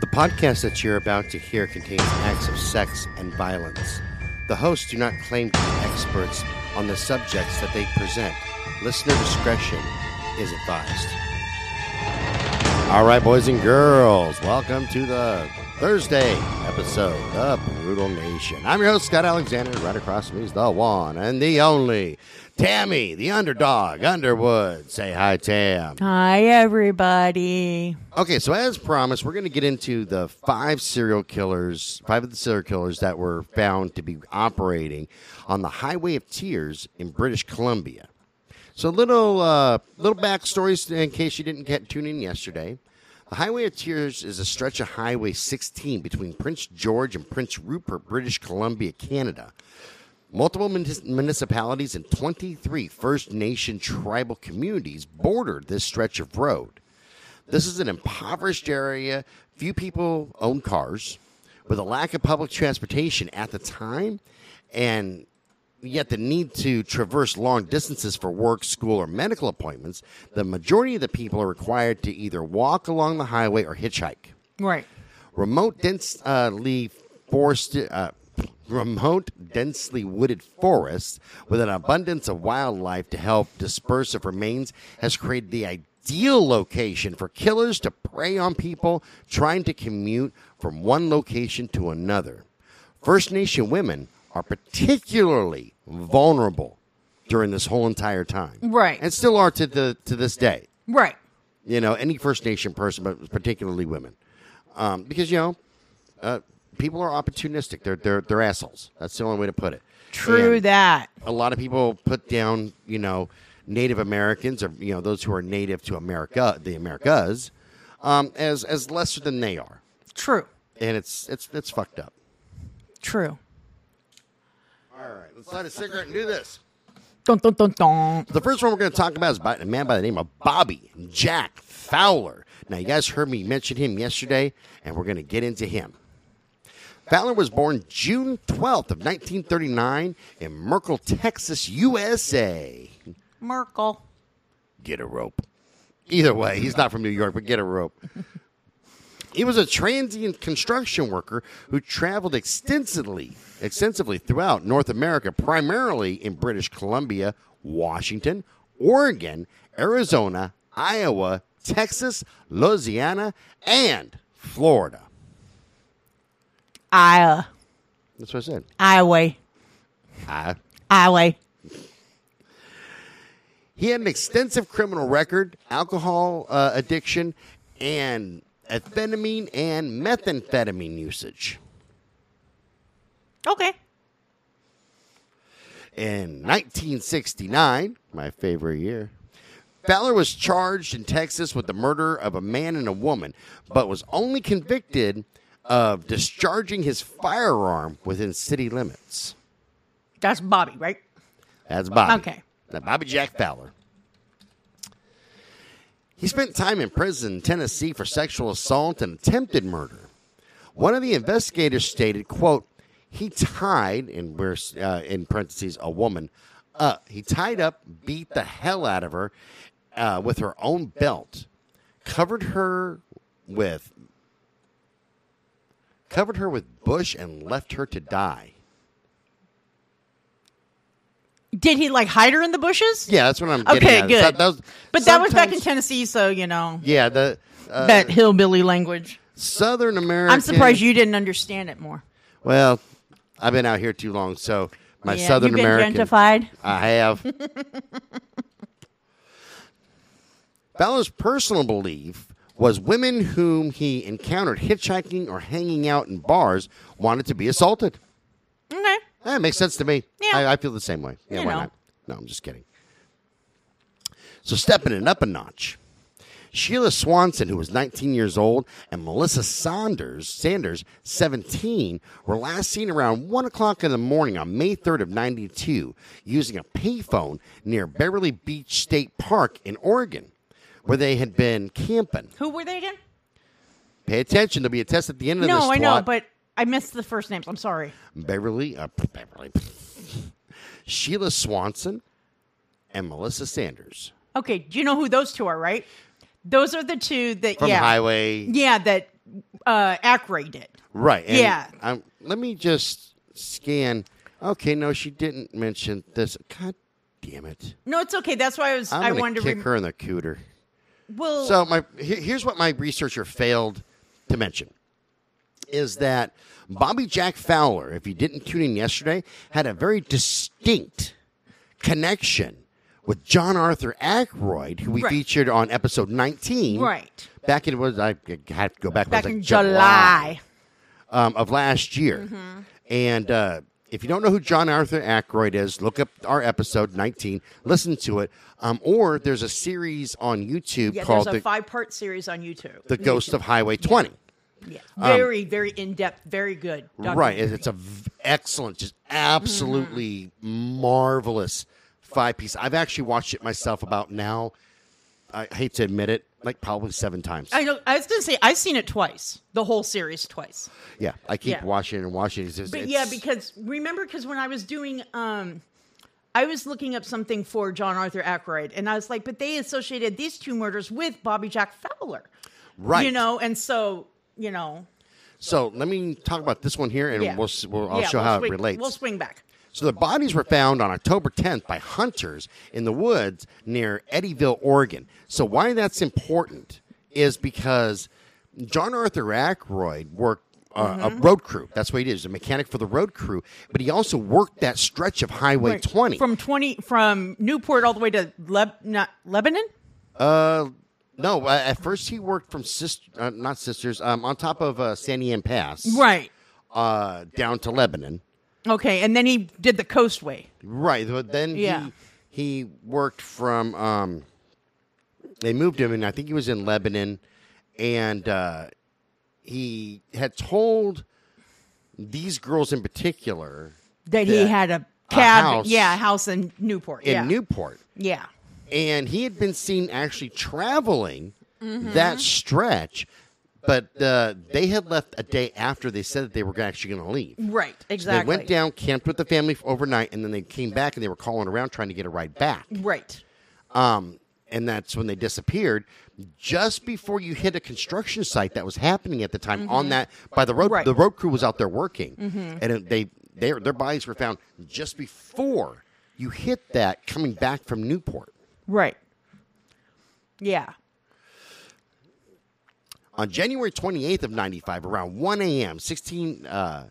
The podcast that you're about to hear contains acts of sex and violence. The hosts do not claim to be experts on the subjects that they present. Listener discretion is advised. All right, boys and girls, welcome to the Thursday episode of Brutal Nation. I'm your host, Scott Alexander. Right across from me is the one and the only Tammy, the underdog, Underwood. Say hi, Tam. Hi, everybody. Okay, so as promised, we're going to get into the five serial killers, five of the serial killers that were found to be operating on the Highway of Tears in British Columbia. So, little uh, little backstories in case you didn't get tune in yesterday. The Highway of Tears is a stretch of Highway 16 between Prince George and Prince Rupert, British Columbia, Canada. Multiple municipalities and 23 First Nation tribal communities border this stretch of road. This is an impoverished area. Few people own cars, with a lack of public transportation at the time, and yet the need to traverse long distances for work, school, or medical appointments. The majority of the people are required to either walk along the highway or hitchhike Right. remote densely forested, uh, remote densely wooded forests with an abundance of wildlife to help disperse of remains has created the ideal location for killers to prey on people trying to commute from one location to another. First Nation women are particularly vulnerable during this whole entire time. Right. And still are to the to this day Right. you know, any First Nation person, but particularly women, um, because you know, uh, people are opportunistic. They're they're they're assholes. That's the only way to put it. True And that. A lot of people put down, you know, Native Americans or you know those who are native to America, the Americas, um, as as lesser than they are, True. and it's it's it's fucked up. True. All right, let's light a cigarette and do this. Dun, dun, dun, dun. The first one we're going to talk about is by a man by the name of Bobby Jack Fowler. Now, you guys heard me mention him yesterday, and we're going to get into him. Fowler was born June 12th of 1939 in Merkel, Texas, USA. Merkel. Get a rope. Either way, he's not from New York, but get a rope. He was a transient construction worker who traveled extensively, extensively throughout North America, primarily in British Columbia, Washington, Oregon, Arizona, Iowa, Texas, Louisiana, and Florida. Iowa. That's what I said. Iowa. I, Iowa. He had an extensive criminal record, alcohol uh, addiction, and amphetamine and methamphetamine usage. Okay. In 1969, my favorite year, Fowler was charged in Texas with the murder of a man and a woman, but was only convicted of discharging his firearm within city limits. That's Bobby, right? That's Bobby. Okay. Now, Bobby Jack Fowler. He spent time in prison in Tennessee for sexual assault and attempted murder. One of the investigators stated, "quote He tied, and we're uh, in parentheses, a woman. Uh, he tied up, beat the hell out of her uh, with her own belt, covered her with covered her with bush, and left her to die." Did he like hide her in the bushes? Yeah, that's what I'm getting Okay, at. good. That- that was- But that was back in Tennessee, so you know Yeah, the uh, that hillbilly language. Southern American. I'm surprised you didn't understand it more. Well, I've been out here too long, so my yeah, Southern you've been American. I have. Fowler's personal belief was women whom he encountered hitchhiking or hanging out in bars wanted to be assaulted. Okay. That makes sense to me. Yeah. I, I feel the same way. Yeah, You why know. not? No, I'm just kidding. So stepping it up a notch. Sheila Swanson, who was 19 years old, and Melissa Saunders, Sanders, 17, were last seen around 1 o'clock in the morning on May 3rd of 92 using a payphone near Beverly Beach State Park in Oregon, where they had been camping. Who were they again? Pay attention. There'll be a test at the end of this. No, I know, twat. but I missed the first names. I'm sorry. Beverly, uh, Beverly, Sheila Swanson, and Melissa Sanders Okay, do you know who those two are? Right? Those are the two that from yeah, Highway. yeah, that uh, Ackroyd did. Right. And Yeah. Um, let me just scan. Okay, no, she didn't mention this. God damn it! No, it's okay. That's why I was. I'm I gonna wanted to. kick Rem- her in the cooter. Well, So my here's what my researcher failed to mention is that Bobby Jack Fowler, if you didn't tune in yesterday, had a very distinct connection with John Arthur Ackroyd, who we Right. featured on episode 19. right Back in was I had to go back. back like in July. um, of last year. Mm-hmm. And uh, if you don't know who John Arthur Ackroyd is, look up our episode 19, listen to it. Um, or there's a series on YouTube Yeah, called there's a the, five-part series on YouTube. the Ghost of Highway 20. Yeah, very, very in depth, very good. Right. It's a v- excellent, just absolutely marvelous five piece. I've actually watched it myself about now. I hate to admit it, like probably seven times. I know. I was gonna say I've seen it twice, the whole series twice. yeah, I keep Yeah. watching and watching. It's just- But it's- yeah, because remember, because when I was doing, um, I was looking up something for John Arthur Ackroyd, and I was like, but they associated these two murders with Bobby Jack Fowler, right. You know, and so you know, So let me talk about this one here, and yeah, we'll, s- we'll I'll Yeah, show how swing- it relates. We'll swing back. So the bodies were found on October 10th by hunters in the woods near Eddyville, Oregon. So why that's important is because John Arthur Ackroyd worked uh, a Mm-hmm. road crew. That's what he did. He's a mechanic for the road crew, but he also worked that stretch of Highway Right. 20. from twenty from Newport all the way to Leb, not Lebanon. uh, no, uh, at first he worked from sister, uh, not sisters, um, on top of uh, San Pass, Right. uh, down to Lebanon. Okay, and then he did the Coastway. Right. But then Yeah. he he worked from um they moved him and I think he was in Lebanon and uh he had told these girls in particular That he Yeah. had a cabin, house. yeah, a house in Newport. in yeah, Newport yeah. and he had been seen actually traveling Mm-hmm. that stretch but uh, they had left a day after they said that they were actually going to leave. Right, exactly. They went down, camped with the family overnight, and then they came back and they were calling around trying to get a ride back. Right. um, and that's when they disappeared. Just before you hit a construction site that was happening at the time on that by the road, Mm-hmm. Right. the road crew was out there working, and it- they their their bodies were found just before you hit that coming back from Newport. Right. Yeah. On January 28th of 95, around 1 a.m., 16, uh,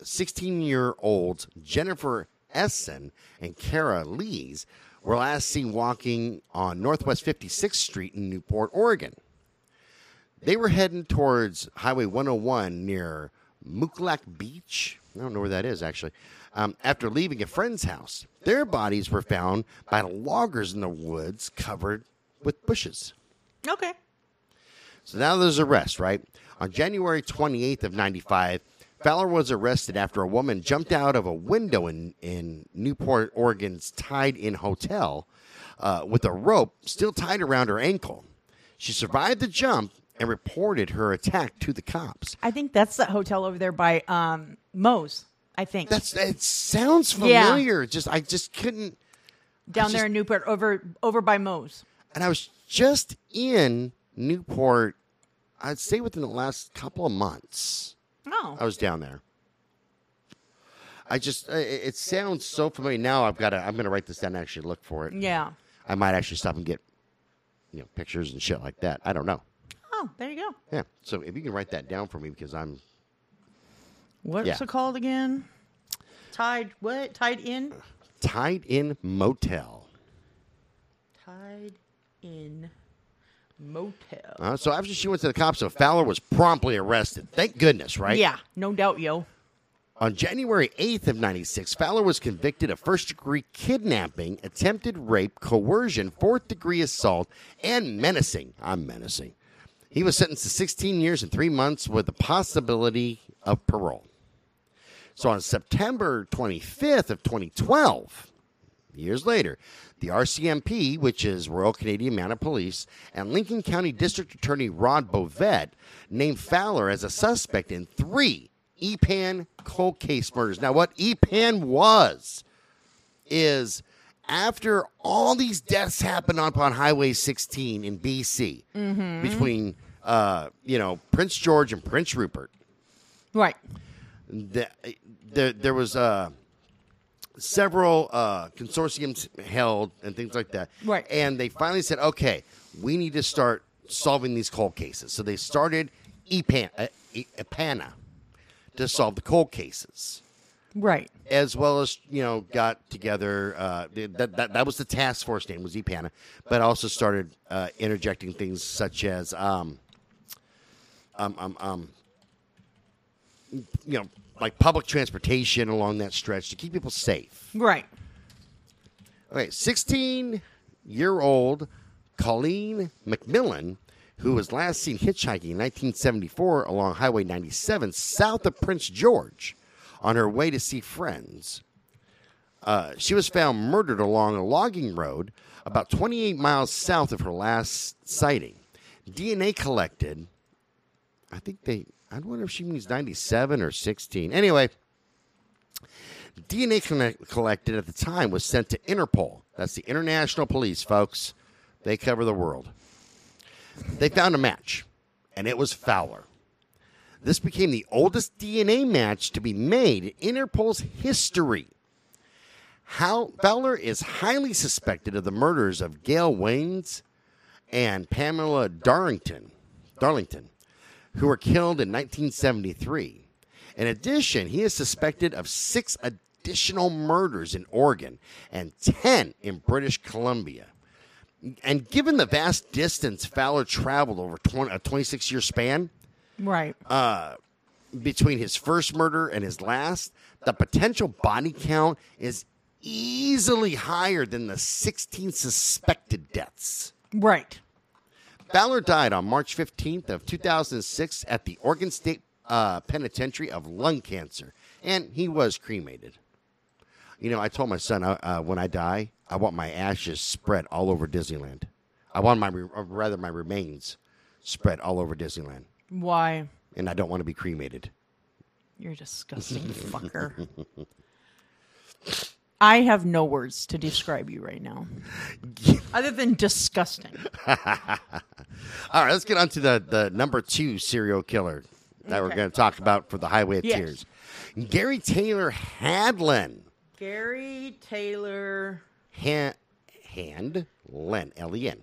16-year-olds Jennifer Essen and Kara Lees were last seen walking on Northwest 56th Street in Newport, Oregon. They were heading towards Highway 101 near Moolack Beach. I don't know where that is, actually. Um, after leaving a friend's house, their bodies were found by loggers in the woods covered with bushes. Okay. So now there's arrest, right? On January 28th of 95, Fowler was arrested after a woman jumped out of a window in, in Newport, Oregon's Tied Inn Hotel uh, with a rope still tied around her ankle. She survived the jump and reported her attack to the cops. I think that's the hotel over there by um Moe's. I think That's it sounds familiar. Yeah. Just I just couldn't down there in Newport, over over by Moe's. and I was just in Newport I'd say within the last couple of months. Oh, I was down there. I just uh, it, it sounds so familiar. Now I've got to. I'm going to write this down and actually look for it. yeah. I might actually stop and get you know pictures and shit like that. I don't know. Oh, there you go. Yeah. So if you can write that down for me because I'm What's Yeah. it called again? Tied what? Tied in? tied in motel. Tied in motel. Uh, so after she went to the cops, so Fowler was promptly arrested. Thank goodness, right? Yeah, no doubt, yo. On January 8th of 96, Fowler was convicted of first-degree kidnapping, attempted rape, coercion, fourth-degree assault, and menacing. I'm menacing. He was sentenced to 16 years and 3 months with the possibility of parole. So on September 25th of 2012, years later, the RCMP, which is Royal Canadian Mounted Police, and Lincoln County District Attorney Rob Bovett named Fowler as a suspect in three EPAN cold case murders. Now, what EPAN was is after all these deaths happened up on Highway 16 in BC between uh, you know, Prince George and Prince Rupert. Right. The, there, there was uh, several uh, consortiums held and things like that. Right. And they finally said, okay, we need to start solving these cold cases. So they started EPAN, uh, EPANA to solve the cold cases Right. as well as you know got together. Uh, that, that that was the task force name was EPANA, but also started uh, interjecting things such as um, um, um, um, you know, like public transportation along that stretch to keep people safe. Right. Okay, 16 year old Colleen MacMillen, who was last seen hitchhiking in 1974 along Highway 97 south of Prince George on her way to see friends. Uh, she was found murdered along a logging road about 28 miles south of her last sighting. DNA collected. I think they. I wonder if she means 97 or 16. Anyway, DNA collected at the time was sent to Interpol. That's the international police, folks. They cover the world. They found a match, and it was Fowler. This became the oldest DNA match to be made in Interpol's history. How Fowler is highly suspected of the murders of Gail Waynes and Pamela Darlington, Darlington, who were killed in 1973. In addition, he is suspected of six additional murders in Oregon and 10 in British Columbia. And given the vast distance Fowler traveled over 20, a 26 year span Right. Uh, between his first murder and his last, the potential body count is easily higher than the 16 suspected deaths. right. Fowler died on March 15th of 2006 at the Oregon State uh, Penitentiary of lung cancer, and he was cremated. You know, I told my son uh, uh, when I die, I want my ashes spread all over Disneyland. I want my, or rather, my remains spread all over Disneyland, Why? and I don't want to be cremated. You're a disgusting fucker. I have no words to describe you right now, other than disgusting. All right, let's get on to the, the number two serial killer that we're going to talk about for the Highway of Yes. Tears. Gary Taylor Handlen. Gary Taylor Han- Hand Len, L-E-N.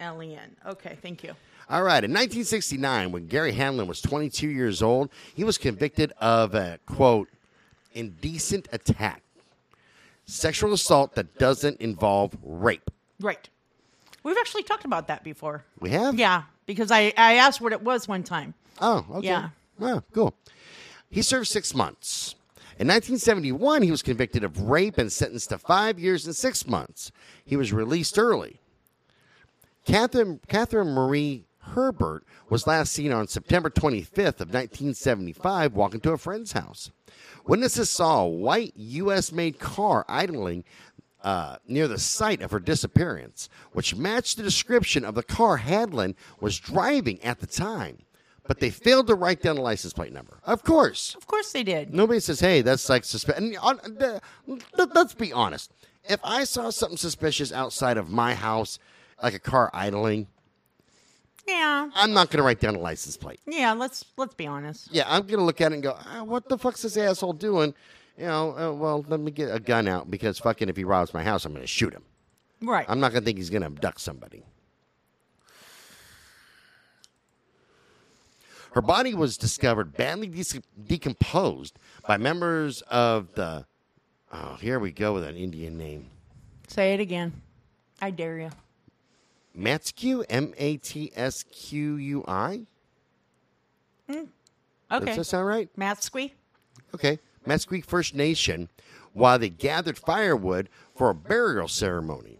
L-E-N. Okay, thank you. All right, in 1969, when Gary Handlen was 22 years old, he was convicted of a, quote, indecent attack, sexual assault that doesn't involve rape. Right. We've actually talked about that before. We have? Yeah, because I, I asked what it was one time. Oh, okay. Yeah. Oh, cool. He served six months. In 1971, he was convicted of rape and sentenced to five years and six months. He was released early. Catherine, Catherine Marie Herbert was last seen on September 25th of 1975 walking to a friend's house. Witnesses saw a white U.S.-made car idling uh, near the site of her disappearance, which matched the description of the car Handlen was driving at the time. But they failed to write down the license plate number. Of course. Of course they did. Nobody says, "Hey, that's like suspicious." And the, let's be honest. If I saw something suspicious outside of my house, like a car idling, Yeah. I'm not going to write down a license plate. Yeah, let's let's be honest. Yeah, I'm going to look at it and go, ah, "What the fuck's this asshole doing?" You know, uh, well, let me get a gun out because fucking if he robs my house, I'm going to shoot him. Right. I'm not going to think he's going to abduct somebody. Her body was discovered badly de- decomposed by members of the. Oh, here we go with an Indian name. Say it again. I dare you. Matsqui, M A T S Q U I. Does Okay. Does that sound right? Matt Squee? Okay. Matsqui First Nation while they gathered firewood for a burial ceremony.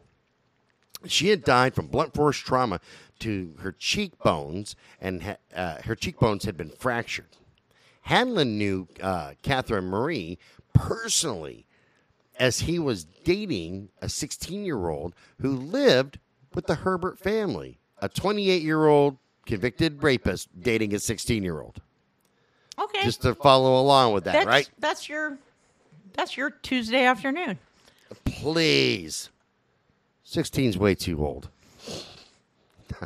She had died from blunt force trauma to her cheekbones, and ha- uh, her cheekbones had been fractured. Handlen knew uh, Catherine Marie personally as he was dating a 16 year old who lived with the Herbert family, a 28 year old convicted rapist dating a 16 year old. Okay. Just to follow along with that, that's, right? That's your that's your Tuesday afternoon. Please. 16's way too old.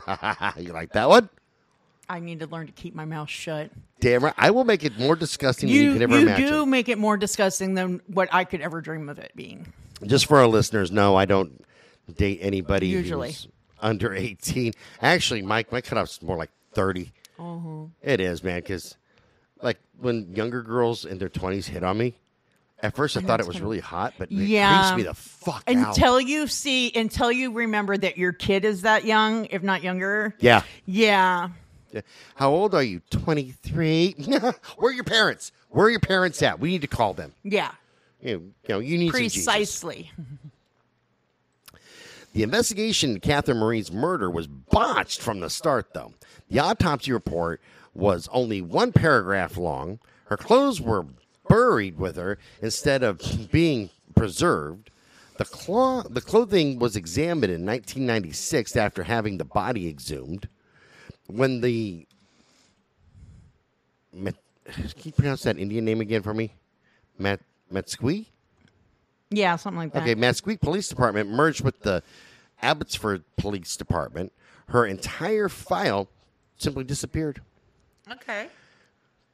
you like that one? I need to learn to keep my mouth shut. Damn right. I will make it more disgusting than You, you can ever you imagine. do make it more disgusting than what I could ever dream of it being. Just for our listeners, no, I don't date anybody Usually. who's under 18. Actually, Mike, my cutoff's more like 30. Uh-huh. It is, man, because like when younger girls in their 20s hit on me, at first I thought it was really hot, but it Yeah. creeps me the fuck out. Until you see, until you remember that your kid is that young, if not younger. Yeah. Yeah. Yeah. How old are you? 23. Where are your parents? Where are your parents at? We need to call them. Yeah. You know, you, know, you need. Precisely. The investigation into Catherine Marie's murder was botched from the start, though. The autopsy report was only one paragraph long. Her clothes were buried with her instead of being preserved. The, clo- the clothing was examined in 1996 after having the body exhumed. When the. Met, can you pronounce that Indian name again for me? Mat, Matsqui? Yeah, something like that. Okay, Matsqui Police Department merged with the Abbotsford Police Department. Her entire file simply disappeared. Okay.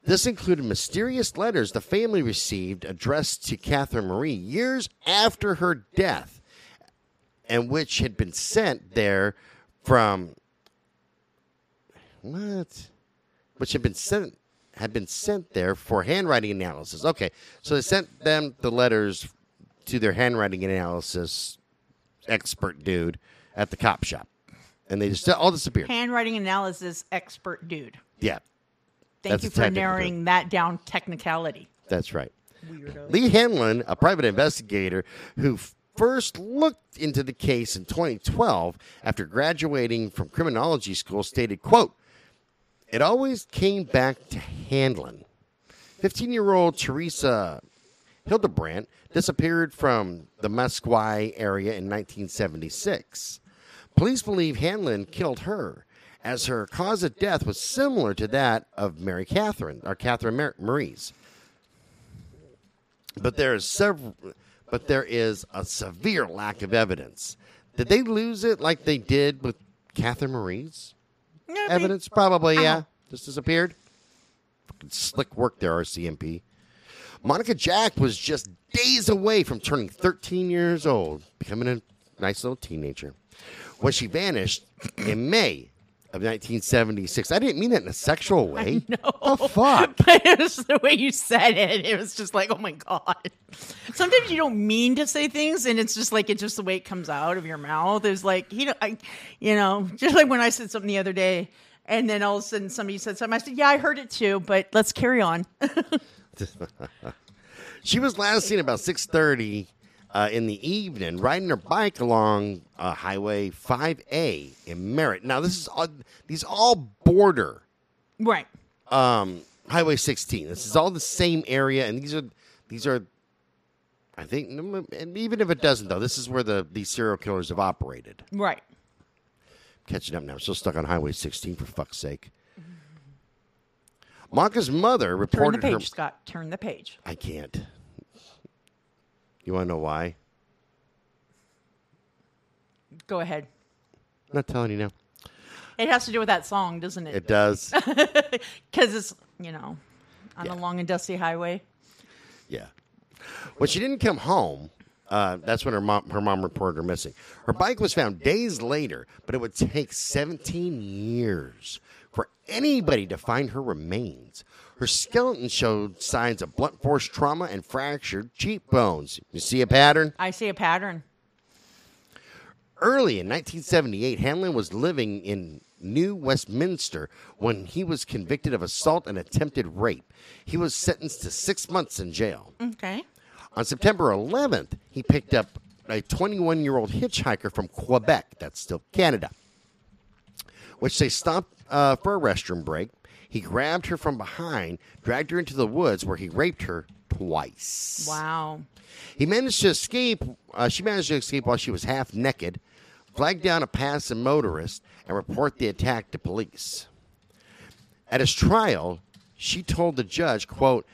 This included mysterious letters the family received addressed to Catherine Marie years after her death, and which had been sent there from what? Which had been sent had been sent there for handwriting analysis. Okay, so they sent them the letters to their handwriting analysis expert dude at the cop shop, and they just all disappeared. Handwriting analysis expert dude. Yeah, Thank That's you for narrowing that down technicality. that's right. Weirdo. Lee Hanlon, a private investigator who first looked into the case in 2012 after graduating from criminology school, stated, quote, it always came back to Handlen. 15-year-old Teresa Hildebrandt disappeared from the Matsqui area in 1976. Police believe Handlen killed her, as her cause of death was similar to that of Mary Catherine, or Catherine Mar- Marie's but there is several but there is a severe lack of evidence. Did they lose it like they did with catherine marie's evidence? Probably yeah. just disappeared? Fucking slick work there rcmp monica jack was just days away from turning 13 years old becoming a nice little teenager when she vanished in may of 1976 i didn't mean that in a sexual way no the oh, fuck But it was the way you said it. It was just like, oh my god. Sometimes you don't mean to say things, and it's just like it's just the way it comes out of your mouth. It's like you know, I, you know, just like when I said something the other day, and then all of a sudden somebody said something. I said, yeah, I heard it too, but let's carry on. She was last seen about six thirty uh, in the evening, riding her bike along uh, Highway 5A in Merritt. Now, this is all, these all border right. um, Highway 16. This is all the same area, and these are these are. I think, and even if it doesn't, though, this is where the these serial killers have operated. Right. Catching up now. I'm still stuck on Highway 16 for fuck's sake. Monica's mother reported Turn the page, her. Scott. Turn the page. I can't. You want to know why? Go ahead. I'm not telling you now. It has to do with that song, doesn't it? It does. Because it's you know on Yeah. a long and dusty highway. yeah. When she didn't come home, uh, that's when her mom her mom reported her missing. Her bike was found days later, but it would take 17 years for anybody to find her remains. Her skeleton showed signs of blunt force trauma and fractured cheekbones. You see a pattern? I see a pattern. Early in 1978, Handlen was living in New Westminster when he was convicted of assault and attempted rape. He was sentenced to six months in jail. Okay. On September 11th, he picked up a 21 year old hitchhiker from Quebec, that's still Canada, which they stopped uh, for a restroom break. He grabbed her from behind, dragged her into the woods where he raped her twice. Wow. He managed to escape. Uh, she managed to escape while she was half naked, flag down a passing motorist, and report the attack to police. At his trial, she told the judge, "quote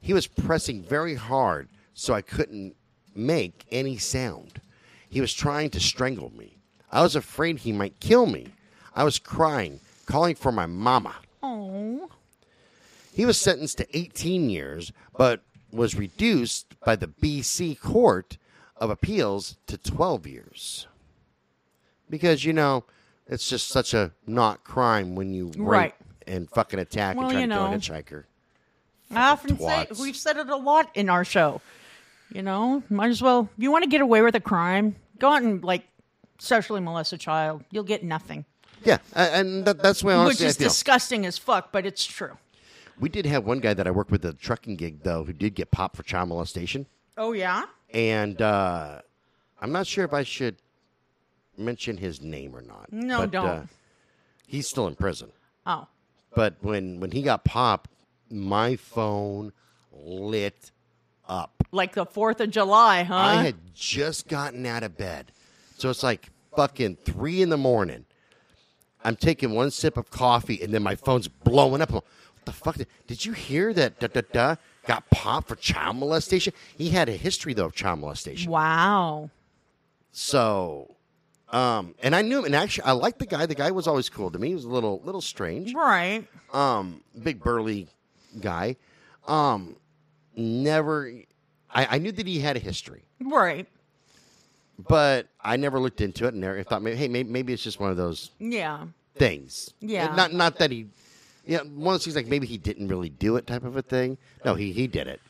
He was pressing very hard, so I couldn't make any sound. He was trying to strangle me. I was afraid he might kill me. I was crying, calling for my mama. Oh. He was sentenced to 18 years, but was reduced by the BC Court of Appeals to 12 years. Because, you know, it's just such a not crime when you rape Right. and fucking attack Well, and try you to kill a know. hitchhiker. I often say we've said it a lot in our show. You know, might as well. If you want to get away with a crime, go out and like sexually molest a child. You'll get nothing, Yeah, and that, that's why which honestly I is disgusting as fuck, but it's true. we did have one guy that I worked with at a trucking gig, though, who did get popped for child molestation. Oh yeah. And uh, I'm not sure if I should mention his name or not. No, but, don't. Uh, he's still in prison. Oh. But when when he got popped, my phone lit up. Like the Fourth of July, huh? I had just gotten out of bed, so it's like fucking three in the morning. I'm taking one sip of coffee, and then my phone's blowing up. I'm like, what the fuck? Did, did you hear that? Da, da, da, got popped for child molestation. He had a history though of child molestation. wow. So, um, and I knew him, and actually, I liked the guy. The guy was always cool to me. He was a little little strange. Right. um, big burly guy. Um, never. I, I knew that he had a history, Right. But I never looked into it and never thought, maybe, hey, maybe, maybe it's just one of those Yeah. things. Yeah. Not not that he, yeah, one of those things like maybe he didn't really do it type of a thing. No, he he did it,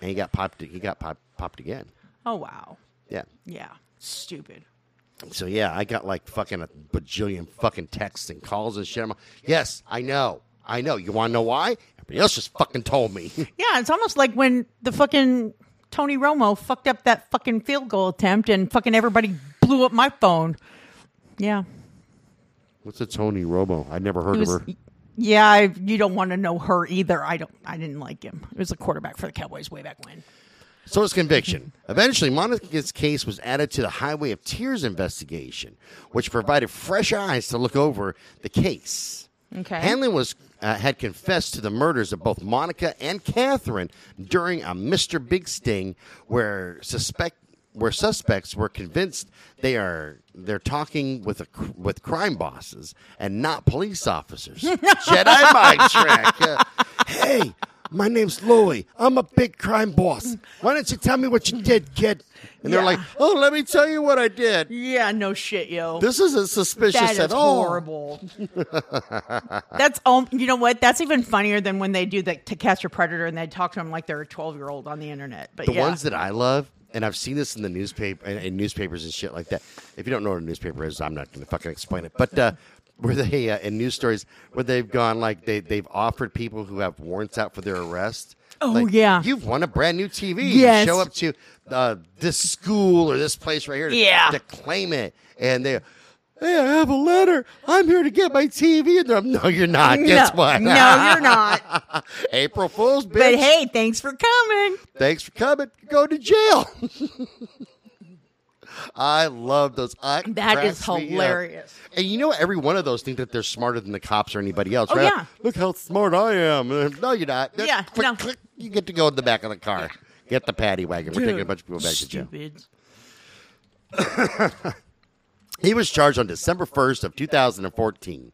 and he got popped. He got popped popped again. Oh wow. Yeah. Yeah. Stupid. So yeah, I got like fucking a bajillion fucking texts and calls and shit. I'm like, yes, I know, I know. You want to know why? Everybody else just fucking told me. Yeah, it's almost like when the fucking Tony Romo fucked up that fucking field goal attempt and fucking everybody blew up my phone. Yeah. What's a Tony Romo? I never heard was, of her. yeah, I, you don't want to know her either. I don't. I didn't like him. He was a quarterback for the Cowboys way back when. So his conviction. Eventually, Monica's case was added to the Highway of Tears investigation, which provided fresh eyes to look over the case. Okay. Handlen was uh, had confessed to the murders of both Monica and Catherine during a Mr. Big sting, where suspect where suspects were convinced they are they're talking with a with crime bosses and not police officers. Jedi mind trick. Uh, hey, my name's Louie. I'm a big crime boss. Why don't you tell me what you did, kid? And they're Yeah. like, "Oh, let me tell you what I did. Yeah, no shit, yo. This isn't suspicious That is at all." horrible. That's um, you know what? That's even funnier than when they do the to catch a predator and they talk to them like they're a twelve year old on the internet. But The yeah. ones that I love, and I've seen this in the newspaper, in, in newspapers and shit like that. If you don't know what a newspaper is, I'm not going to fucking explain it. But uh, where they uh, in news stories where they've gone like they they've offered people who have warrants out for their arrest. Oh, like, yeah. you've won a brand new TV. Yes. You show up to uh, this school or this place right here to, Yeah. to claim it, and they. Hey, I have a letter. I'm here to get my TV. And they're, no, you're not. Guess no, what? No, you're not. April Fool's, bitch. but hey, thanks for coming. Thanks for coming. Go to jail. I love those. I, That is cracks me up. hilarious. And you know, every one of those think that they're smarter than the cops or anybody else. Oh, right? yeah. Look how smart I am. Uh, No, you're not. Yeah, Click, no. click. You get to go in the back of the car. Get the paddy wagon. We're taking a bunch of people back to jail. Stupid. He was charged on December 1st of 2014,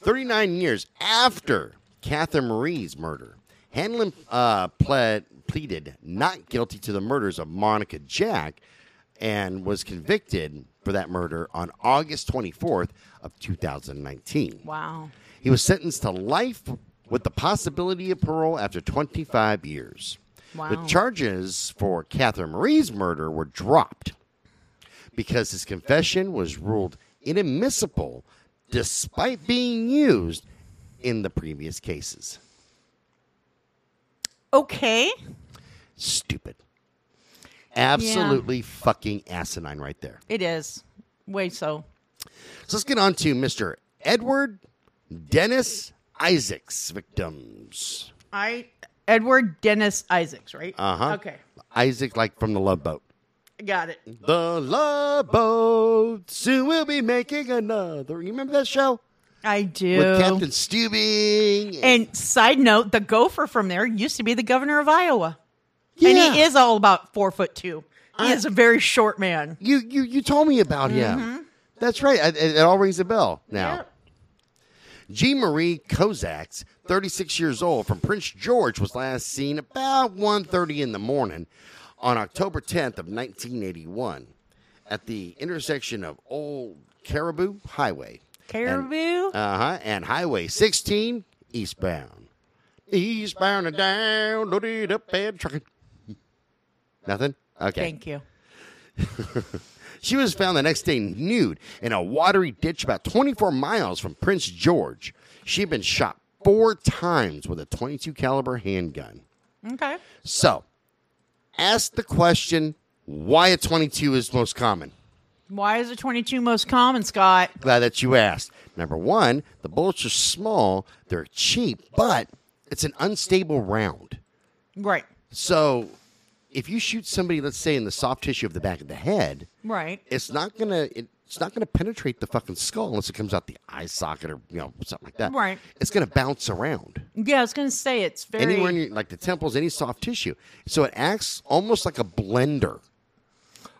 39 years after Catherine Marie's murder. Handlen uh, pled, pleaded not guilty to the murders of Monica Jack and was convicted for that murder on August 24th of 2019. Wow. He was sentenced to life with the possibility of parole after 25 years. Wow. The charges for Catherine Marie's murder were dropped because his confession was ruled inadmissible despite being used in the previous cases. Okay. Stupid. Absolutely fucking asinine right there. It is. Way so. So let's get on to Mr. Edward Dennis Isaacs victims. I Edward Dennis Isaacs, right? Uh huh. Okay. Isaac, like from the Love Boat. Got it. The Love Boat. Soon we'll be making another. You remember that show I do. with Captain Stubing? And side note, the gopher from there used to be the governor of Iowa. Yeah. And he is all about four foot two. He I- is a very short man. You you you told me about him. That's right. It, it all rings a bell now. Jean Marie Kozaks, 36 years old, from Prince George, was last seen about 1.30 in the morning on October 10th of 1981 at the intersection of Old Cariboo Highway. Cariboo? Uh huh. And Highway 16 eastbound. Eastbound and down, loaded up and trucking. Nothing? Okay. Thank you. She was found the next day nude in a watery ditch about 24 miles from Prince George. She had been shot four times with a 22 caliber handgun. Okay. So, ask the question why a 22 is most common. Why is a 22 most common, Scott? Glad that you asked. Number one, the bullets are small, they're cheap, but it's an unstable round. Right. So, if you shoot somebody, let's say in the soft tissue of the back of the head, Right. it's not gonna it's not gonna penetrate the fucking skull unless it comes out the eye socket or you know something like that. Right. It's gonna bounce around Yeah, I was going to say it's very. anywhere in your, like the temples, any soft tissue. So it acts almost like a blender.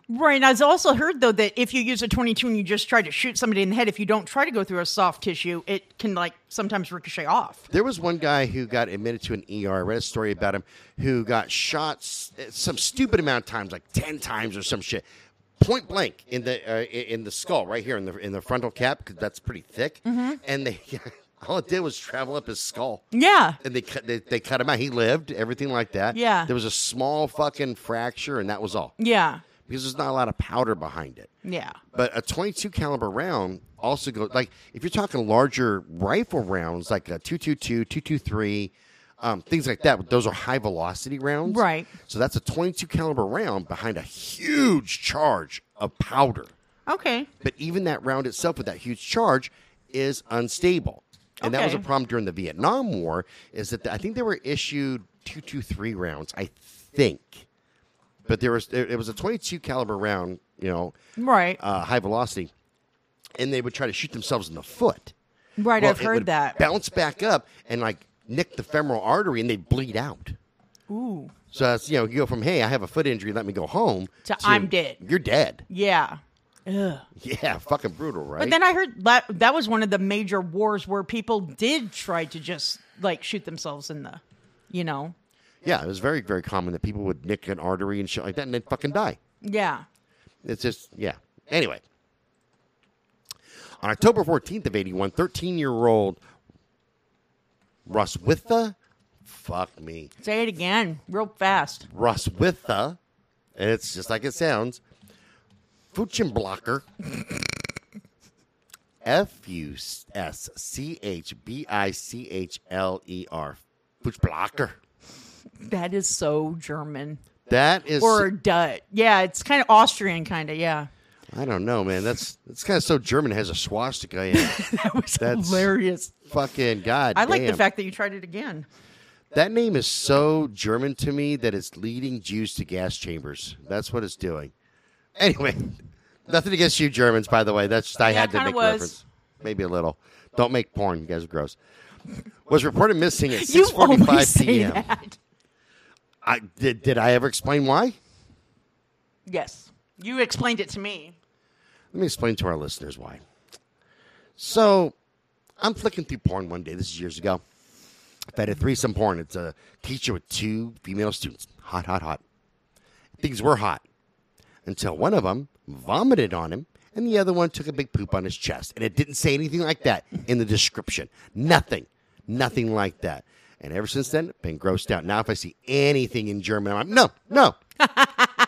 Right. And I've also heard, though, that if you use a 22 and you just try to shoot somebody in the head, if you don't try to go through a soft tissue, it can, like, sometimes ricochet off. There was one guy who got admitted to an ER. I read a story about him who got shot some stupid amount of times, like ten times or some shit, point blank in the uh, in the skull, right here in the in the frontal cap, because that's pretty thick. And they all it did was travel up his skull. Yeah. and they cut they, they cut him out. He lived, everything like that. Yeah. There was a small fucking fracture, and that was all Yeah. Because there's not a lot of powder behind it. Yeah. But a 22 caliber round also goes like if you're talking larger rifle rounds, like a 222, 223, um, things like that. Those are high velocity rounds, Right. So that's a 22 caliber round behind a huge charge of powder. Okay. But even that round itself with that huge charge is unstable. And that was a problem during the Vietnam War is that the, I think they were issued 223 rounds, I think. But there was it was a 22 caliber round, you know, Right. uh, high velocity, and they would try to shoot themselves in the foot. right. Well, I've heard that. Bounce back up and like nick the femoral artery, and they bleed out. Ooh. So that's you know you go from hey I have a foot injury, let me go home To, "I'm dead." You're dead. Yeah. Ugh. Yeah, fucking brutal, right? But then I heard that that was one of the major wars where people did try to just like shoot themselves in the, you know. Yeah, it was very, very common that people would nick an artery and shit like that and then fucking die. Yeah. It's just, yeah. Anyway, on October 14th of 81, 13 year old Roswitha, fuck me, Say it again, real fast. Roswitha, and it's just like it sounds, Fuchenblocker, F U S C H B I C H L E R, Fuchblocker. That is so German That is or Dutch. Yeah, it's kind of Austrian, kind of. Yeah. I don't know, man. That's that's kind of so German. It has a swastika in it. That was That's- hilarious. Fucking god. I like the fact that you tried it again. that name is so German to me that it's leading Jews to gas chambers. That's what it's doing. Anyway, nothing against you Germans, by the way. That's just I Yeah, had to make was. reference. Maybe a little. Don't make porn. You guys are gross. Was reported missing at six forty-five always say p.m. that. I did. Did I ever explain why? Yes, you explained it to me. Let me explain to our listeners why. So, I'm flicking through porn one day. This is years ago. I've had a threesome porn. It's a teacher with two female students. Hot, hot, hot. Things were hot until one of them vomited on him and the other one took a big poop on his chest. And it didn't say anything like that in the description. Nothing. Nothing like that. And ever since then, been grossed out. Now, if I see anything in German, I'm no, no,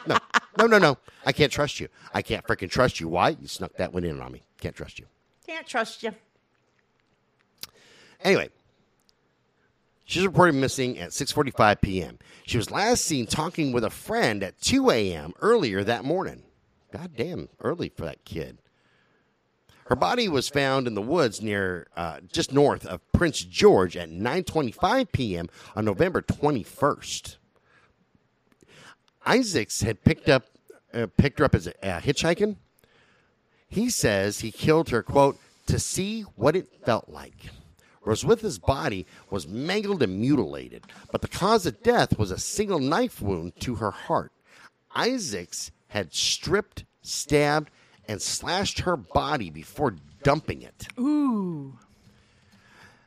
no, no, no, no. I can't trust you. I can't freaking trust you. Why? You snuck that one in on me. Can't trust you. Can't trust you. Anyway, she's reported missing at 6:45 p.m. She was last seen talking with a friend at 2 a.m. earlier that morning. God damn, early for that kid. Her body was found in the woods near, uh, just north of Prince George at 9:25 p.m. on November 21st. Isaacs had picked up, uh, picked her up as a, uh, hitchhiking. He says he killed her, quote, to see what it felt like. Roswitha's body was mangled and mutilated, but the cause of death was a single knife wound to her heart. Isaacs had stripped, stabbed, and slashed her body before dumping it. Ooh.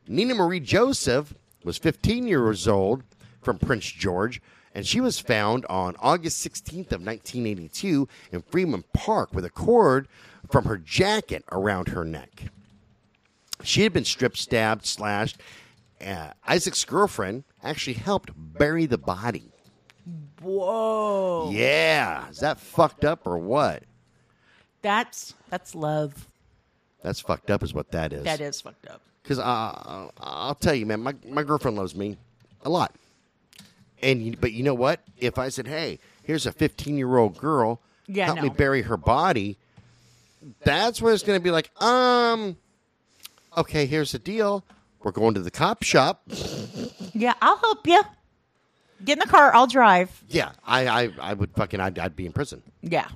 Nina Marie Joseph was 15 years old from Prince George, and she was found on August 16th of 1982 in Freeman Park with a cord from her jacket around her neck. She had been stripped, stabbed, slashed. Uh, Isaac's girlfriend actually helped bury the body. Whoa. Yeah, is that fucked up or what? That's that's love. That's fucked up, is what that is. That is fucked up. Because uh, I'll tell you, man, my, my girlfriend loves me a lot. And you- but you know what? If I said, "Hey, here's a 15 year old girl, Yeah, help me bury her body," that's where it's going to be like, um, okay, here's the deal. We're going to the cop shop. Yeah, I'll help you. Get in the car. I'll drive. Yeah, I I, I would fucking I'd, I'd be in prison. Yeah.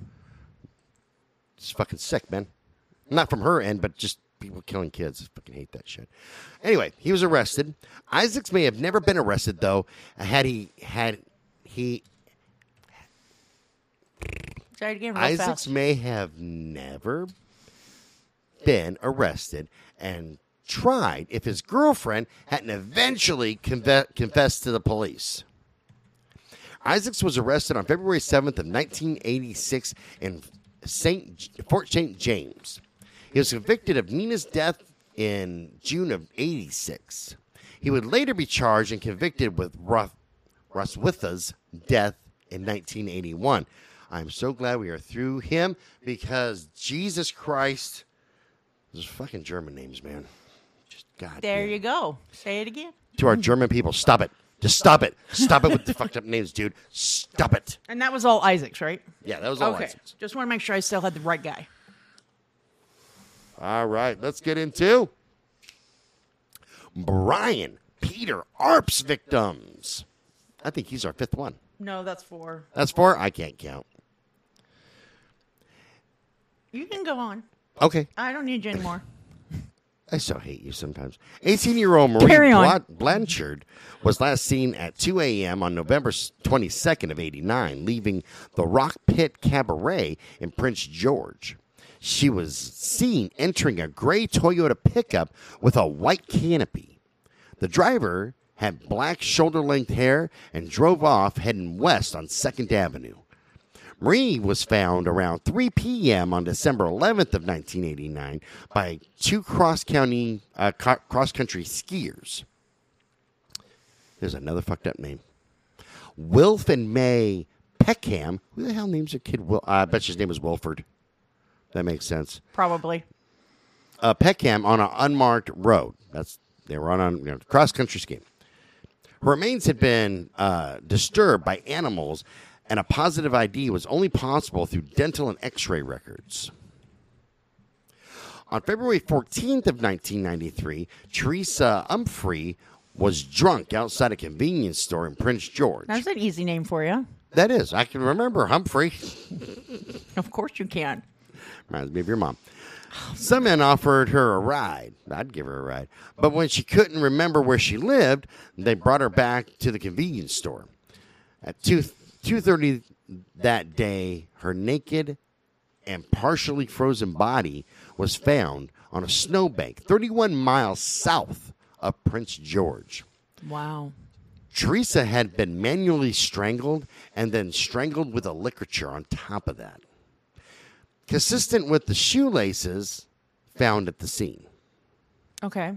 It's fucking sick, man. Not from her end, but just people killing kids. I fucking hate that shit. Anyway, he was arrested. Isaacs may have never been arrested though. Had he had he Try it again real Isaacs fast. may have never been arrested and tried if his girlfriend hadn't eventually conve- confessed to the police. Isaacs was arrested on February 7th of 1986 in Saint Fort St. James. He was convicted of Nina's death in June of 86. He would later be charged and convicted with Roth, Roswitha's death in 1981. I'm so glad we are through him because Jesus Christ, those fucking German names, man. Just God. There damn. you go. Say it again. To our German people, stop it. Just stop it. Stop it with the fucked up names, dude. Stop it. And that was all Isaac's, right? Yeah, that was all okay. Isaacs. Just want to make sure I still had the right guy. All right, let's get into Brian Peter Arp's victims. I think he's our fifth one. No, that's four. That's four. I can't count. You can go on. Okay. I don't need you anymore. I so hate you sometimes. 18 year old Marie Blanchard was last seen at 2 a.m. on November 22nd of 89, leaving the Rock Pit Cabaret in Prince George. She was seen entering a gray Toyota pickup with a white canopy. The driver had black shoulder length hair and drove off heading west on 2nd Avenue. Marie was found around 3 p.m. on December 11th of 1989 by two cross county uh, co- cross country skiers. There's another fucked up name. Wilf and May Peckham. Who the hell names their kid Wil? Uh, I bet his name was Wilford. That makes sense. Probably. Uh, Peckham on an unmarked road. That's they were on a you know, cross country skiing. Her remains had been uh, disturbed by animals, and a positive ID was only possible through dental and X-ray records. On February 14th of 1993, Teresa Humphrey was drunk outside a convenience store in Prince George. That's an easy name for you. that is, I can remember Humphrey. Of course you can. Reminds me of your mom. Some men offered her a ride. I'd give her a ride. But when she couldn't remember where she lived, they brought her back to the convenience store. At 2 2:30 that day, her naked and partially frozen body was found on a snowbank 31 miles south of Prince George. Wow. Teresa had been manually strangled and then strangled with a ligature on top of that. Consistent with the shoelaces found at the scene. Okay.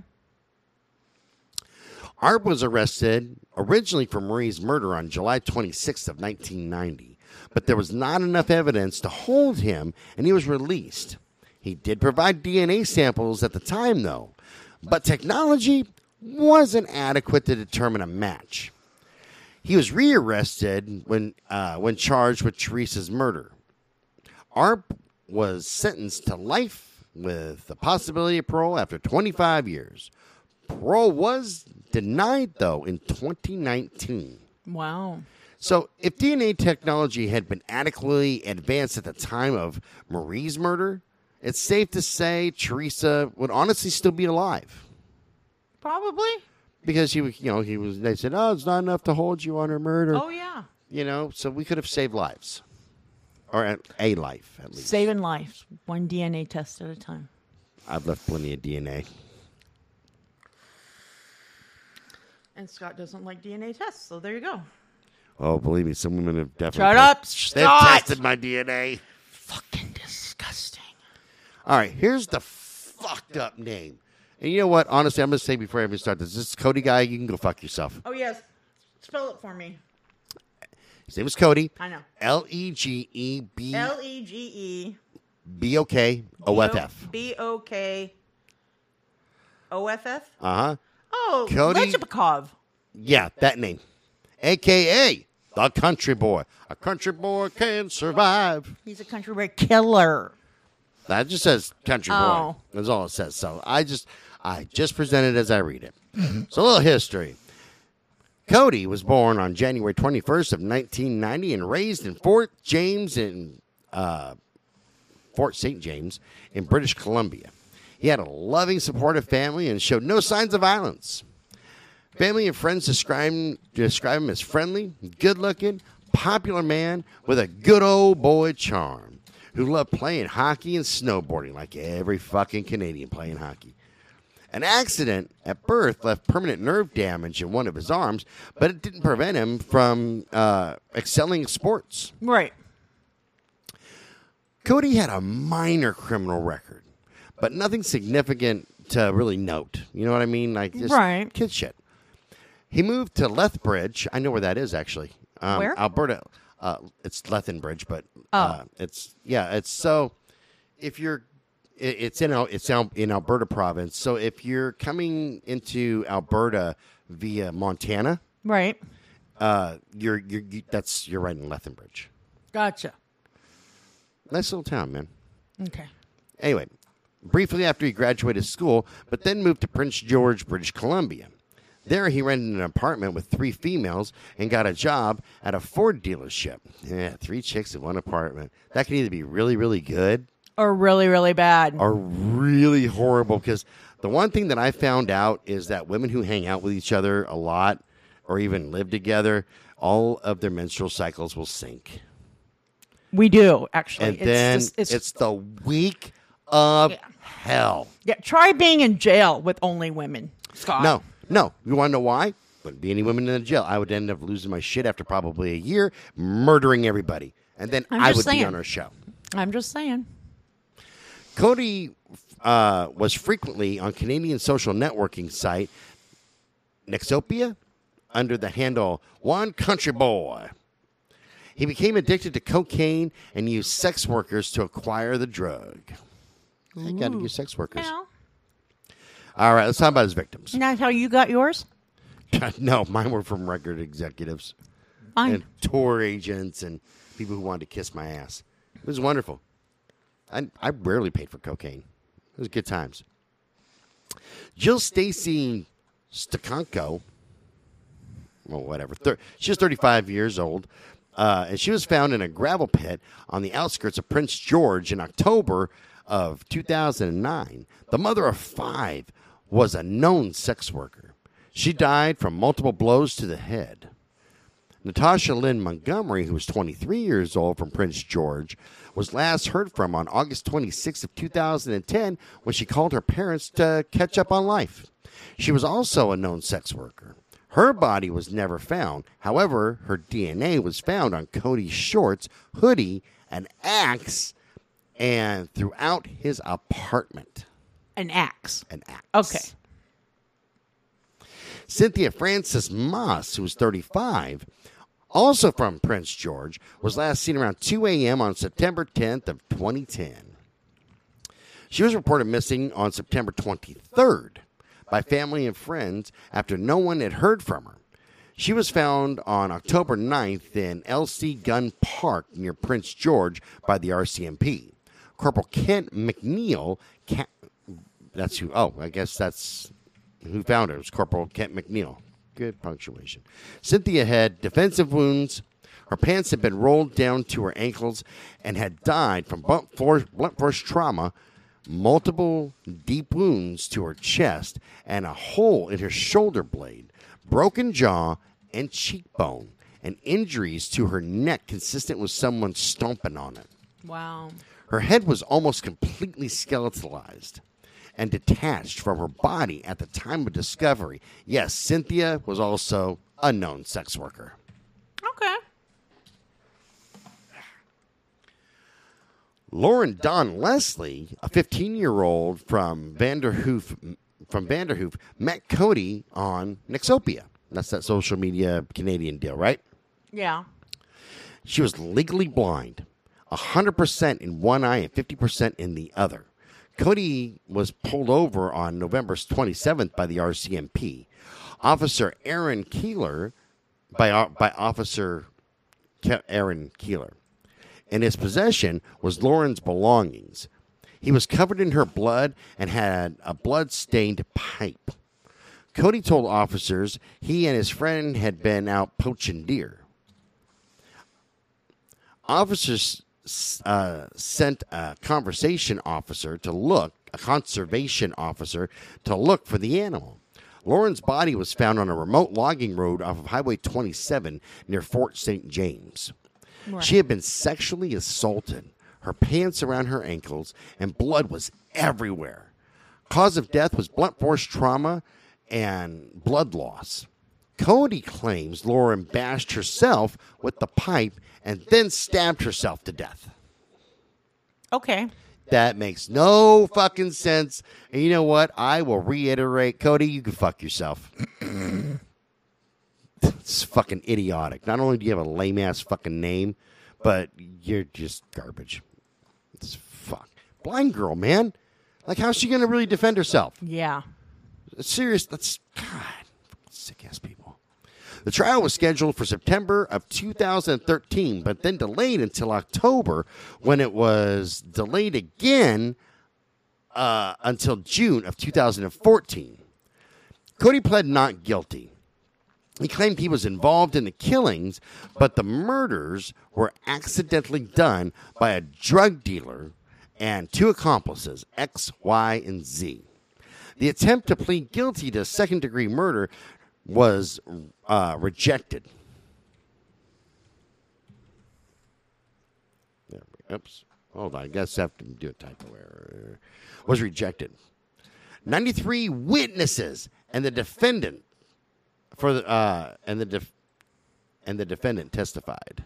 Arp was arrested originally for Marie's murder on July 26th of 1990, but there was not enough evidence to hold him and he was released. He did provide DNA samples at the time though, but technology wasn't adequate to determine a match. He was rearrested when uh, when charged with Teresa's murder. Arp was sentenced to life with the possibility of parole after 25 years. Parole was denied, though, in 2019. Wow. So, if DNA technology had been adequately advanced at the time of Marie's murder, it's safe to say Teresa would honestly still be alive Probably. because he was, you know, he was. They said, "Oh, it's not enough to hold you on her murder," Oh yeah. you know. So we could have saved lives, or a, a life at least. Saving lives, one DNA test at a time. I've left plenty of DNA. And Scott doesn't like DNA tests, so there you go. Oh, believe me, some women have definitely. Shut up, They've Scott. tested my DNA. Fucking disgusting. All right, here's the fucked up name. And you know what? Honestly, I'm going to say before I even start this, this is Cody guy. You can go fuck yourself. Oh yes, spell it for me. His name is Cody. I know. L E G E B L e g e B O K O F F. B o k o f f. Uh huh. Oh, Cody- Lechipakov. Yeah, that name. AKA the country boy. A country boy can survive. He's a country boy killer. That just says country boy. Oh. That's all it says. So I just I just present it as I read it. so a little history. Cody was born on January 21st of 1990 and raised in Fort James in uh, Fort St. James in British Columbia. He had a loving, supportive family and showed no signs of violence. Family and friends describe him, describe him as friendly, good looking, popular man with a good old boy charm who loved playing hockey and snowboarding like every fucking Canadian playing hockey. An accident at birth left permanent nerve damage in one of his arms, but it didn't prevent him from uh, excelling in sports. Right. Cody had a minor criminal record, but nothing significant to really note. You know what I mean? Like just Right. kid shit. He moved to Lethbridge. I know where that is actually. Um, Where? Alberta. Uh, it's Lethbridge, but Oh. uh, it's yeah. It's so if you're it- it's in it's in Alberta province. So if you're coming into Alberta via Montana, Right. uh, you're you're you, that's you're right in Lethbridge. Gotcha. Nice little town, man. Okay. Anyway, briefly after he graduated school, but then moved to Prince George, British Columbia. There, he rented an apartment with three females and got a job at a Ford dealership. Yeah, three chicks in one apartment. That can either be really, really good Or really, really bad. or really horrible. Because the one thing that I found out is that women who hang out with each other a lot or even live together, all of their menstrual cycles will sink. we do actually. And it's, then just- it's, it's, the week of Yeah. Hell. yeah. Try being in jail with only women, Scott. No, no. You want to know why? Wouldn't be any women in the jail. I would end up losing my shit after probably a year, murdering everybody, and then I'm I would be on our show. I'm just saying. Cody uh, was frequently on Canadian social networking site Nexopia under the handle One Country Boy. He became addicted to cocaine and used sex workers to acquire the drug. I got to use sex workers. All right, let's talk about his victims. not how you got yours. no, mine were from record executives. Fine. and tour agents and people who wanted to kiss my ass. It was wonderful. I, I rarely paid for cocaine. It was good times. Jill Stacy Stakanko, well, whatever. Thir- she was 35 years old, uh, and she was found in a gravel pit on the outskirts of Prince George in October of 2009. The mother of five was a known sex worker. She died from multiple blows to the head. Natasha Lynn Montgomery, who was 23 years old from Prince George, was last heard from on August 26th of 2010 when she called her parents to catch up on life. She was also a known sex worker. Her body was never found. However, her DNA was found on Cody's shorts, hoodie, an axe, and throughout his apartment. An axe. An axe. Okay. Cynthia Frances Maas, who was 35, also from Prince George, was last seen around 2 a.m. on September 10th of 2010. She was reported missing on September 23rd by family and friends after no one had heard from her. She was found on October 9th in LC Gunn Park near Prince George by the RCMP. Corporal Kent McNeil, ca- that's who, oh, I guess that's who found her. It was Corporal Kent McNeil. Good punctuation. Cynthia had defensive wounds. Her pants had been rolled down to her ankles and had died from blunt force, blunt force trauma, multiple deep wounds to her chest, and a hole in her shoulder blade, broken jaw, and cheekbone, and injuries to her neck consistent with someone stomping on it. Wow. Her head was almost completely skeletalized. and detached from her body at the time of discovery. Yes, Cynthia was also a known sex worker. Okay. Loren Donn Leslie, a 15 year old from Vanderhoof, from Vanderhoof, met Cody on Nexopia. That's that social media Canadian deal, right? Yeah. She was legally blind, 100% in one eye and 50% in the other. Cody was pulled over on November 27th by the RCMP. Officer Aaron Keeler, by, uh, by Officer Ke- Aaron Keeler. In his possession was Loren's belongings. He was covered in her blood and had a blood stained pipe. Cody told officers he and his friend had been out poaching deer. Officers uh, sent a conversation officer to look, a conservation officer to look for the animal. Loren's body was found on a remote logging road off of Highway 27 near Fort St. James. She had been sexually assaulted, her pants around her ankles, and blood was everywhere. Cause of death was blunt force trauma and blood loss. Cody claims Lauren bashed herself with the pipe and then stabbed herself to death. Okay. That makes no fucking sense. And you know what? I will reiterate, Cody, you can fuck yourself. it's fucking idiotic. Not only do you have a lame ass fucking name, but you're just garbage. It's fuck. Blind girl, man. Like, how's she going to really defend herself? Yeah. Serious. That's God. Sick ass people. The trial was scheduled for September of 2013, but then delayed until October when it was delayed again uh, until June of 2014. Cody pled not guilty. He claimed he was involved in the killings, but the murders were accidentally done by a drug dealer and two accomplices, X, Y, and Z. The attempt to plead guilty to second degree murder was uh, rejected. There Oops. Hold on. I guess I have to do a typo error. Was rejected. 93 witnesses and the defendant for the uh, and the def- and the defendant testified.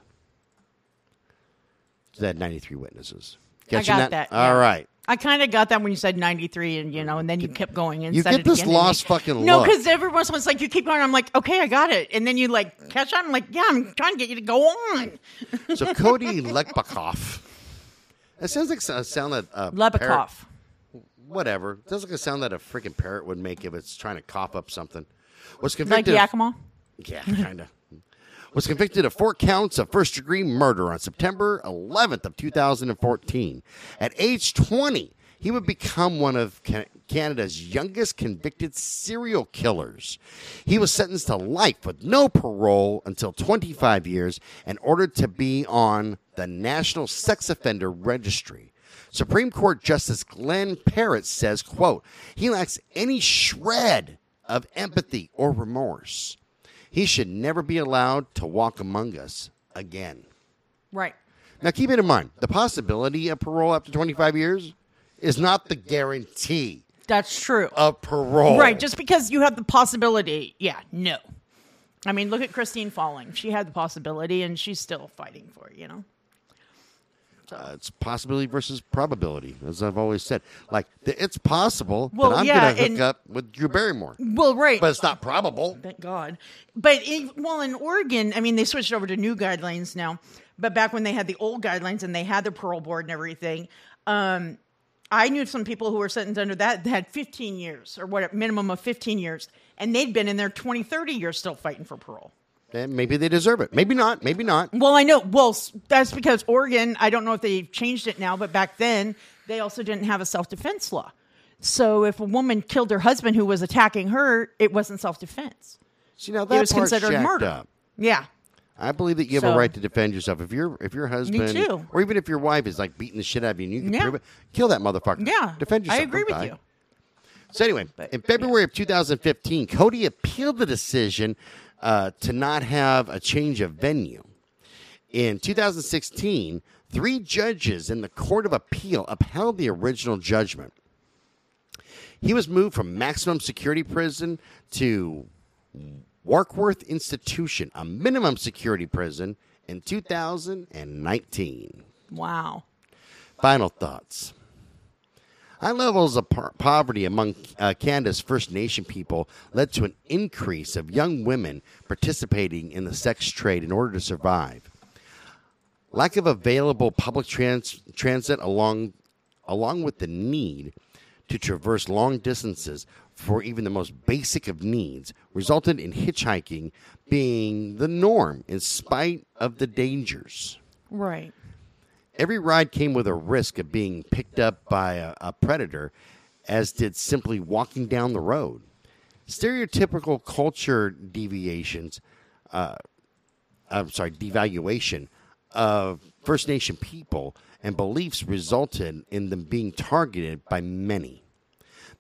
So they had 93 witnesses. Catching I got that. All yeah. right. I kind of got that when you said 93 and, you know, and then you kept going and You said get it this again and lost again. fucking No, because every once in a while it's like you keep going. I'm like, okay, I got it. And then you like catch on. I'm like, yeah, I'm trying to get you to go on. So Cody Lekbakov. That sounds like a sound that uh, Lebekov. whatever. It sounds like a sound that a freaking parrot would make if it's trying to cough up something. Was Like convicted. of- Yakima? yeah, kind of. Was convicted of four counts of first degree murder on September 11th of 2014. At age 20, he would become one of Canada's youngest convicted serial killers. He was sentenced to life with no parole until 25 years and ordered to be on the National Sex Offender Registry. Supreme Court Justice Glenn Parrett says, quote, he lacks any shred of empathy or remorse. He should never be allowed to walk among us again. Right. Now, keep it in mind the possibility of parole after 25 years is not the guarantee That's true. of parole. Right. Just because you have the possibility. Yeah, no. I mean, look at Christine Falling. She had the possibility and she's still fighting for it, you know? Uh, it's possibility versus probability, as I've always said. Like, th- it's possible Well, that I'm yeah, going to hook and- up with Drew Barrymore, Well, right. but it's not probable. Thank God. But in, well, in Oregon, I mean, they switched over to new guidelines now. But back when they had the old guidelines and they had the parole board and everything, um, I knew some people who were sentenced under that that had 15 years or what, a minimum of 15 years, and they'd been in there 20, 30 years still fighting for parole. And maybe they deserve it. Maybe not. Maybe not. Well, I know. Well, that's because Oregon. I don't know if they've changed it now, but back then they also didn't have a self defense law. So if a woman killed her husband who was attacking her, it wasn't self defense. See, now that It was part's considered murder. up. Yeah. I believe that you have a right to defend yourself. If your if your husband, or even if your wife is like beating the shit out of you, and you can Yeah. prove it, kill that motherfucker. Yeah. defend yourself. I agree with die. you. So anyway, in February of 2015, Cody appealed the decision uh, to not have a change of venue. In 2016, three judges in the Court of Appeal upheld the original judgment. He was moved from maximum security prison to Warkworth Institution, a minimum security prison, in 2019. Wow. Final thoughts. High levels of par- poverty among uh, Canada's First Nation people led to an increase of young women participating in the sex trade in order to survive. Lack of available public trans- transit along, along with the need to traverse long distances for even the most basic of needs resulted in hitchhiking being the norm in spite of the dangers. Right. Every ride came with a risk of being picked up by a, a predator, as did simply walking down the road. Stereotypical culture deviations, uh, I'm sorry, devaluation of First Nation people and beliefs resulted in them being targeted by many.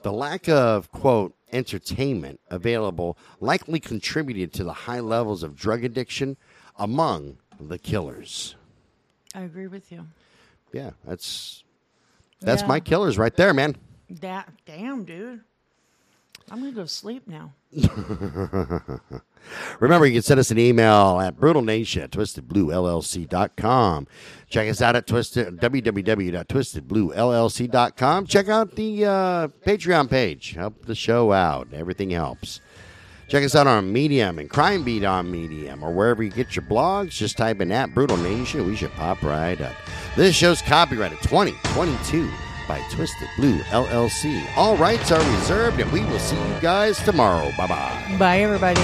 The lack of, quote, entertainment available likely contributed to the high levels of drug addiction among the killers. I agree with you. Yeah, that's that's Yeah. my killers right there, man. That damn dude. I'm gonna go sleep now. Remember, you can send us an email at brutalnation at twistedbluellc.com. Check us out at twisted, www.twistedbluellc.com. Check out the uh, Patreon page. Help the show out. Everything helps. Check us out on Medium and Crime Beat on Medium or wherever you get your blogs. Just type in at Brutal Nation. We should pop right up. This show's copyrighted 2022 by Twisted Blue LLC. All rights are reserved, and we will see you guys tomorrow. Bye bye. Bye, everybody.